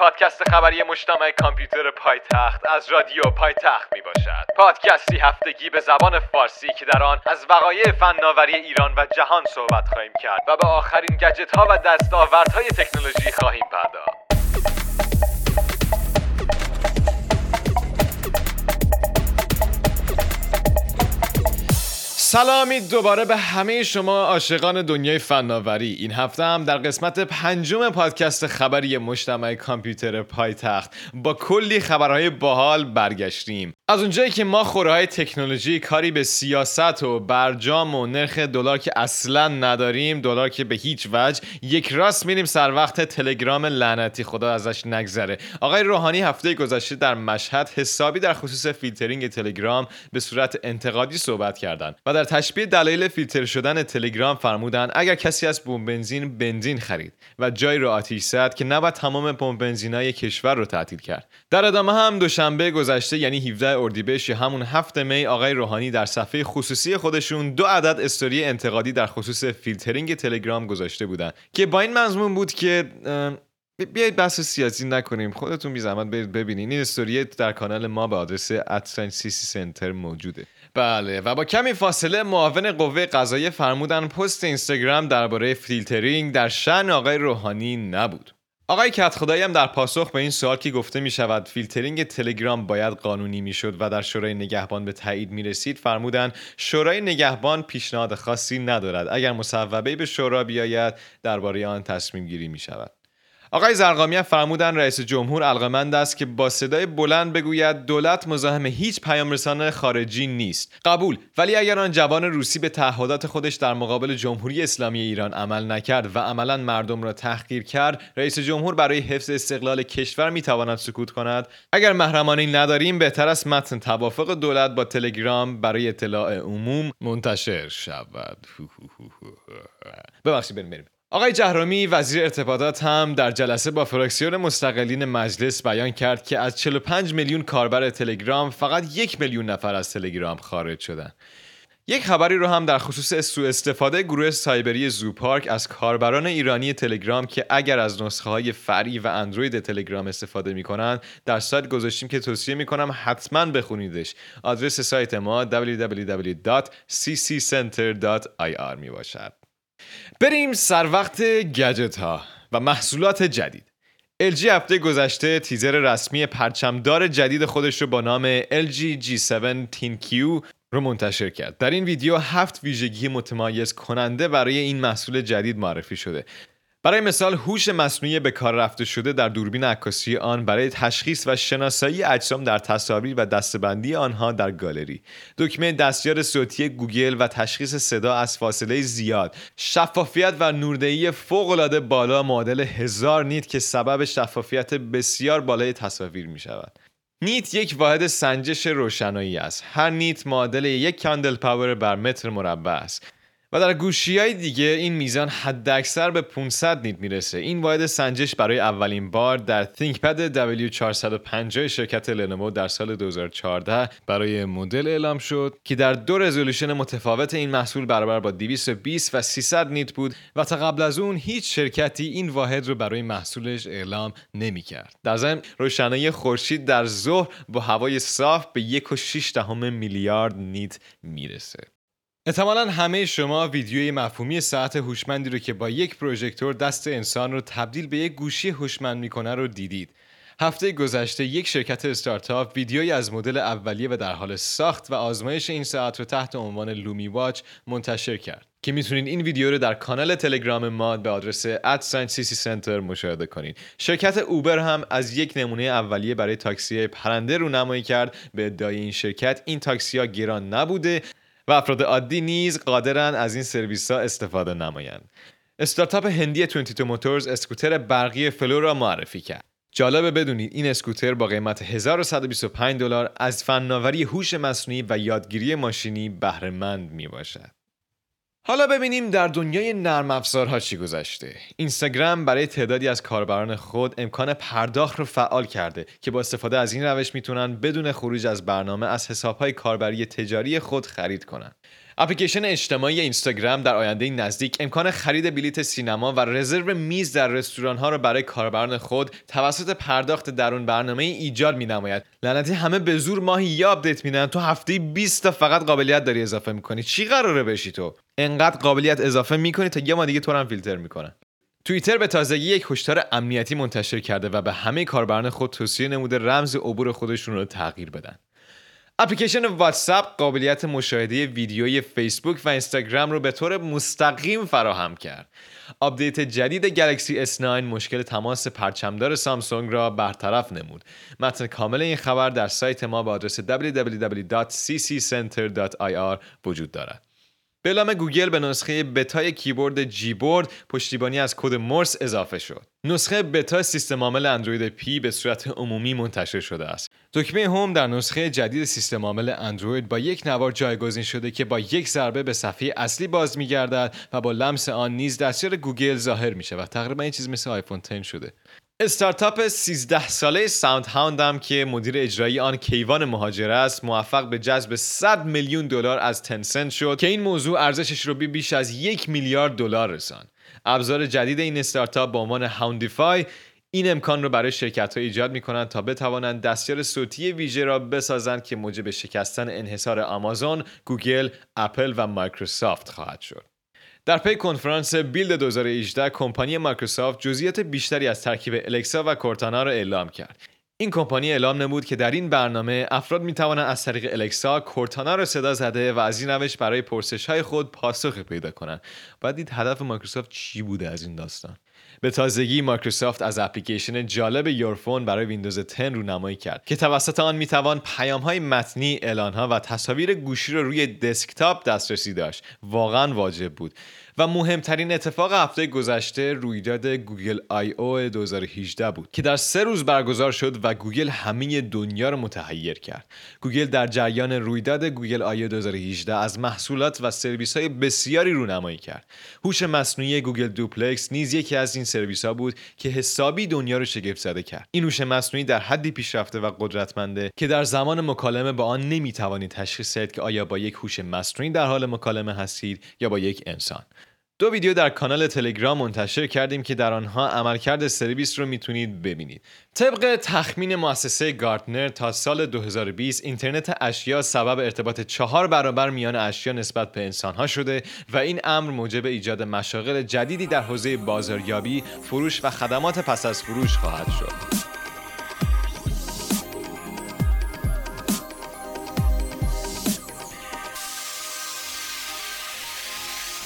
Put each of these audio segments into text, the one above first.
پادکست خبری مجتمع کامپیوتر پایتخت از رادیو پایتخت می باشد پادکستی هفتگی به زبان فارسی که در آن از وقایع فناوری ایران و جهان صحبت خواهیم کرد و به آخرین گجت ها و دستاوردهای تکنولوژی خواهیم پرداخت. سلامی دوباره به همه شما عاشقان دنیای فناوری. این هفته هم در قسمت پنجم پادکست خبری مجتمع کامپیوتر پایتخت با کلی خبرهای باحال برگشتیم. از اونجایی که ما خوره های تکنولوژی کاری به سیاست و برجام و نرخ دلار که اصلا نداریم دلار که به هیچ وجه یک راست میریم سر وقت تلگرام لعنتی خدا ازش نگذره. آقای روحانی هفته گذشته در مشهد حسابی در خصوص فیلترینگ تلگرام به صورت انتقادی صحبت کردند در تشبیه دلایل فیلتر شدن تلگرام فرمودن اگر کسی از پمپ بنزین بنزین خرید و جای رو آتیش زد که نباید تمام پمپ بنزینای کشور رو تعطیل کرد. در ادامه هم دوشنبه گذشته یعنی 17 اردیبهشت همون هفت می آقای روحانی در صفحه خصوصی خودشون دو عدد استوری انتقادی در خصوص فیلترینگ تلگرام گذاشته بودن که با این مضمون بود که بیایید بحث سیاسی نکنیم. خودتون بی زحمت برید ببینین. این استوری در کانال ما به آدرس CC Center موجوده. بله. و با کمی فاصله معاون قوه قضاییه فرمودن پست اینستاگرام درباره فیلترینگ در شأن آقای روحانی نبود. آقای کدخدایی هم در پاسخ به این سوال که گفته می شود فیلترینگ تلگرام باید قانونی می شد و در شورای نگهبان به تایید می رسید فرمودن شورای نگهبان پیشنهاد خاصی ندارد. اگر مصوبه به شورا بیاید درباره آن تصمیم گیری می شود آقای زرقامی فرمودن رئیس جمهور علاقمند است که با صدای بلند بگوید دولت مزاحم هیچ پیامرسان خارجی نیست. قبول. ولی اگر آن جوان روسی به تعهدات خودش در مقابل جمهوری اسلامی ایران عمل نکرد و عملا مردم را تحقیر کرد رئیس جمهور برای حفظ استقلال کشور می‌تواند سکوت کند. اگر محرمانه نداریم بهتر است متن توافق دولت با تلگرام برای اطلاع عموم منتشر شود. ببخشید بریم. آقای جهرومی وزیر ارتباطات هم در جلسه با فراکسیون مستقلین مجلس بیان کرد که از 45 میلیون کاربر تلگرام فقط یک میلیون نفر از تلگرام خارج شدن. یک خبری رو هم در خصوص سوء استفاده گروه سایبری زوپارک از کاربران ایرانی تلگرام که اگر از نسخه های فری و اندروید تلگرام استفاده می کنند در سایت گذاشتیم که توصیه می کنم حتما بخونیدش آدرس سایت ما www.cccenter.ir می باشد بریم سر وقت گجت ها و محصولات جدید LG هفته گذشته تیزر رسمی پرچمدار جدید خودش رو با نام LG G7 10Q رو منتشر کرد. در این ویدیو هفت ویژگی متمایز کننده برای این محصول جدید معرفی شده برای مثال هوش مصنوعی به کار رفته شده در دوربین عکاسی آن برای تشخیص و شناسایی اجسام در تصاویر و دستبندی آنها در گالری. دکمه دستیار صوتی گوگل و تشخیص صدا از فاصله زیاد. شفافیت و نوردهی فوقالعاده بالا معادل هزار نیت که سبب شفافیت بسیار بالای تصاویر می شود نیت یک واحد سنجش روشنایی است. هر نیت معادل یک candle power بر متر مربع است. و در گوشی های دیگه این میزان حداکثر به 500 نیت می‌رسه این واحد سنجش برای اولین بار در ThinkPad W450 شرکت لنوو در سال 2014 برای مدل اعلام شد که در دو رزولوشن متفاوت این محصول برابر با 220 و 300 نیت بود و تا قبل از اون هیچ شرکتی این واحد رو برای محصولش اعلام نمی‌کرد. در ضمن روشنایی خورشید در ظهر با هوای صاف به 1.6 میلیارد نیت می‌رسه احتمالا همه شما ویدیوی مفهومی ساعت هوشمندی رو که با یک پروژکتور دست انسان رو تبدیل به یک گوشی هوشمند می‌کنه رو دیدید. هفته گذشته یک شرکت استارتاپ ویدیویی از مدل اولیه و در حال ساخت و آزمایش این ساعت رو تحت عنوان لومی واچ منتشر کرد که می‌تونید این ویدیو رو در کانال تلگرام ما به آدرس Center مشاهده کنید. شرکت اوبر هم از یک نمونه اولیه برای تاکسی پرنده رو نمایی کرد به ادعای این شرکت این تاکسی ها گران نبوده و افراد عادی نیز قادرن از این سرویس ها استفاده نمایند. استارتاپ هندی 22 Motors اسکوتر برقی Flow را معرفی کرد. جالبه بدونید این اسکوتر با قیمت 1125 دلار از فناوری هوش مصنوعی و یادگیری ماشینی بهره مند می باشد. حالا ببینیم در دنیای نرم افزارها چی گذشته. اینستاگرام برای تعدادی از کاربران خود امکان پرداخت رو فعال کرده که با استفاده از این روش می‌تونن بدون خروج از برنامه از حسابهای کاربری تجاری خود خرید کنند. اپلیکیشن اجتماعی اینستاگرام در آینده نزدیک امکان خرید بلیت سینما و رزرو میز در رستوران ها را برای کاربران خود توسط پرداخت درون برنامه ایجاد می نماید لعنتی همه به زور ماهی یه آپدیت میدن تو هفته 20 تا فقط قابلیت داری اضافه می‌کنی چی قراره بشی تو انقدر قابلیت اضافه می‌کنی تا یه ماه دیگه تو هم فیلتر می‌کنن توییتر به تازگی یک هشدار امنیتی منتشر کرده و به همه کاربران خود توصیه نموده رمز عبور خودشون رو تغییر بدن اپلیکیشن واتساپ قابلیت مشاهده ویدیوی فیسبوک و اینستاگرام رو به طور مستقیم فراهم کرد. آپدیت جدید گلکسی S9 مشکل تماس پرچمدار سامسونگ را برطرف نمود. متن کامل این خبر در سایت ما با آدرس www.cccenter.ir وجود دارد. به اعلام گوگل به نسخه بتای کیبورد Gboard پشتیبانی از کد مورس اضافه شد. نسخه بتا سیستم عامل اندروید P به صورت عمومی منتشر شده است. دکمه home در نسخه جدید سیستم عامل اندروید با یک نوار جایگزین شده که با یک ضربه به صفحه اصلی باز می‌گردد و با لمس آن نیز دستیار گوگل ظاهر میشه و تقریبا این چیز مثل آیفون 10 شده. استارتاپ 13 ساله SoundHound هم که مدیر اجرایی آن کیوان مهاجر است موفق به جذب 100 میلیون دلار از تنسنت شد که این موضوع ارزشش رو به بیش از یک میلیارد دلار رساند ابزار جدید این استارتاپ با عنوان Houndify این امکان رو برای شرکت ها ایجاد می کنند تا بتوانند دستیار صوتی ویژه را بسازند که موجب شکستن انحصار آمازون، گوگل، اپل و مایکروسافت خواهد شد. در پی کنفرانس Build 2018 کمپانی مایکروسافت جزئیات بیشتری از ترکیب الکسا و کورتانا را اعلام کرد. این کمپانی اعلام نمود که در این برنامه افراد می توانند از طریق الکسا کورتانا را صدا زده و از این روش برای پرسش های خود پاسخ پیدا کنند. باید دید هدف مایکروسافت چی بوده از این داستان؟ به تازگی مایکروسافت از اپلیکیشن جالب Your Phone برای ویندوز 10 رونمایی کرد که توسط آن می‌توان پیام های متنی، اعلان ها و تصاویر گوشی رو روی دسکتاپ دسترسی داشت. واقعا واجب بود. و مهمترین اتفاق هفته گذشته رویداد گوگل I/O 2018 بود که در سه روز برگزار شد و گوگل همه دنیا رو متحیر کرد. گوگل در جریان رویداد گوگل I/O 2018 از محصولات و سرویس های بسیاری رونمایی کرد. هوش مصنوعی Google Duplex نیز یکی از این سرویس ها بود که حسابی دنیا رو شگفت زده کرد. این هوش مصنوعی در حدی پیشرفته و قدرتمنده که در زمان مکالمه با آن نمی‌توانید تشخیص دهید که آیا با یک هوش مصنوعی در حال مکالمه هستید یا با یک انسان. دو ویدیو در کانال تلگرام منتشر کردیم که در آنها عملکرد سرویس رو می‌تونید ببینید. طبق تخمین مؤسسه گارتنر تا سال 2020 اینترنت اشیا سبب ارتباط چهار برابر میان اشیا نسبت به انسانها شده و این امر موجب ایجاد مشاغل جدیدی در حوزه بازاریابی، فروش و خدمات پس از فروش خواهد شد.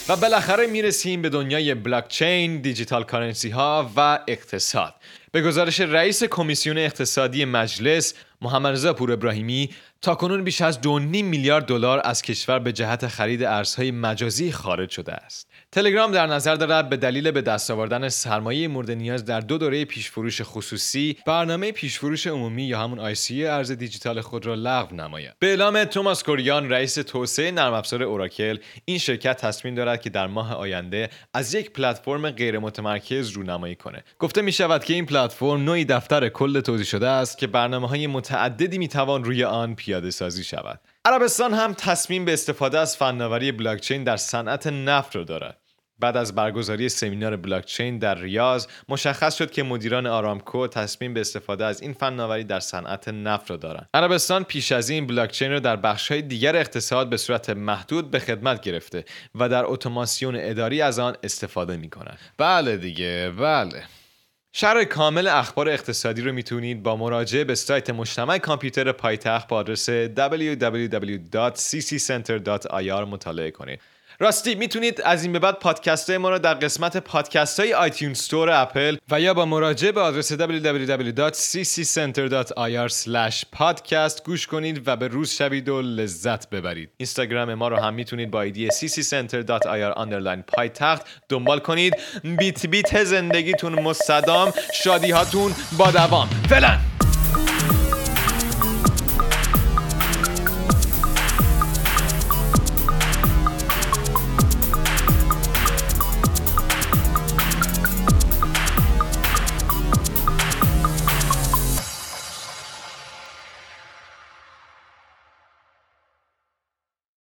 و بالاخره می‌رسیم به دنیای بلاکچین، دیجیتال کارنسی ها و اقتصاد. به گزارش رئیس کمیسیون اقتصادی مجلس محمد رضا پور ابراهیمی تاکنون بیش از 2.5 میلیارد دلار از کشور به جهت خرید ارزهای مجازی خارج شده است. تلگرام در نظر دارد به دلیل به دست آوردن سرمایه مورد نیاز در دو دوره پیشفروش خصوصی برنامه پیشفروش عمومی یا همون آیسی ارز دیجیتال خود را لغو نماید به اعلام توماس کوریان رئیس توسعه نرم افزار اوراکل این شرکت تصمیم دارد که در ماه آینده از یک پلتفرم غیر متمرکز رونمایی کنه گفته می شود که این پلتفرم نوعی دفتر کل توضیح شده است که برنامه های متعددی می توان روی آن پیاده سازی شود. عربستان هم تصمیم به استفاده از فناوری بلاکچین در صنعت نفت را دارد. بعد از برگزاری سمینار بلاکچین در ریاض مشخص شد که مدیران آرامکو تصمیم به استفاده از این فناوری در صنعت نفت را دارند. عربستان پیش از این بلاکچین را در بخش‌های دیگر اقتصاد به صورت محدود به خدمت گرفته و در اتوماسیون اداری از آن استفاده می کند. بله دیگه بله. شرح کامل اخبار اقتصادی رو می‌تونید با مراجعه به سایت مجتمع کامپیوتر پایتخت با آدرس www.cccenter.ir مطالعه کنید. راستی می‌تونید از این به بعد پادکست های ما رو در قسمت پادکست های آیتیون ستور اپل و یا با مراجعه به آدرس www.cccenter.ir podcast گوش کنید و به روز شوید و لذت ببرید. اینستاگرام ما رو هم می‌تونید با ایدی cccenter.ir underline پایتخت دنبال کنید. بیت بیت زندگیتون مستدام شادی هاتون با دوام. فعلا!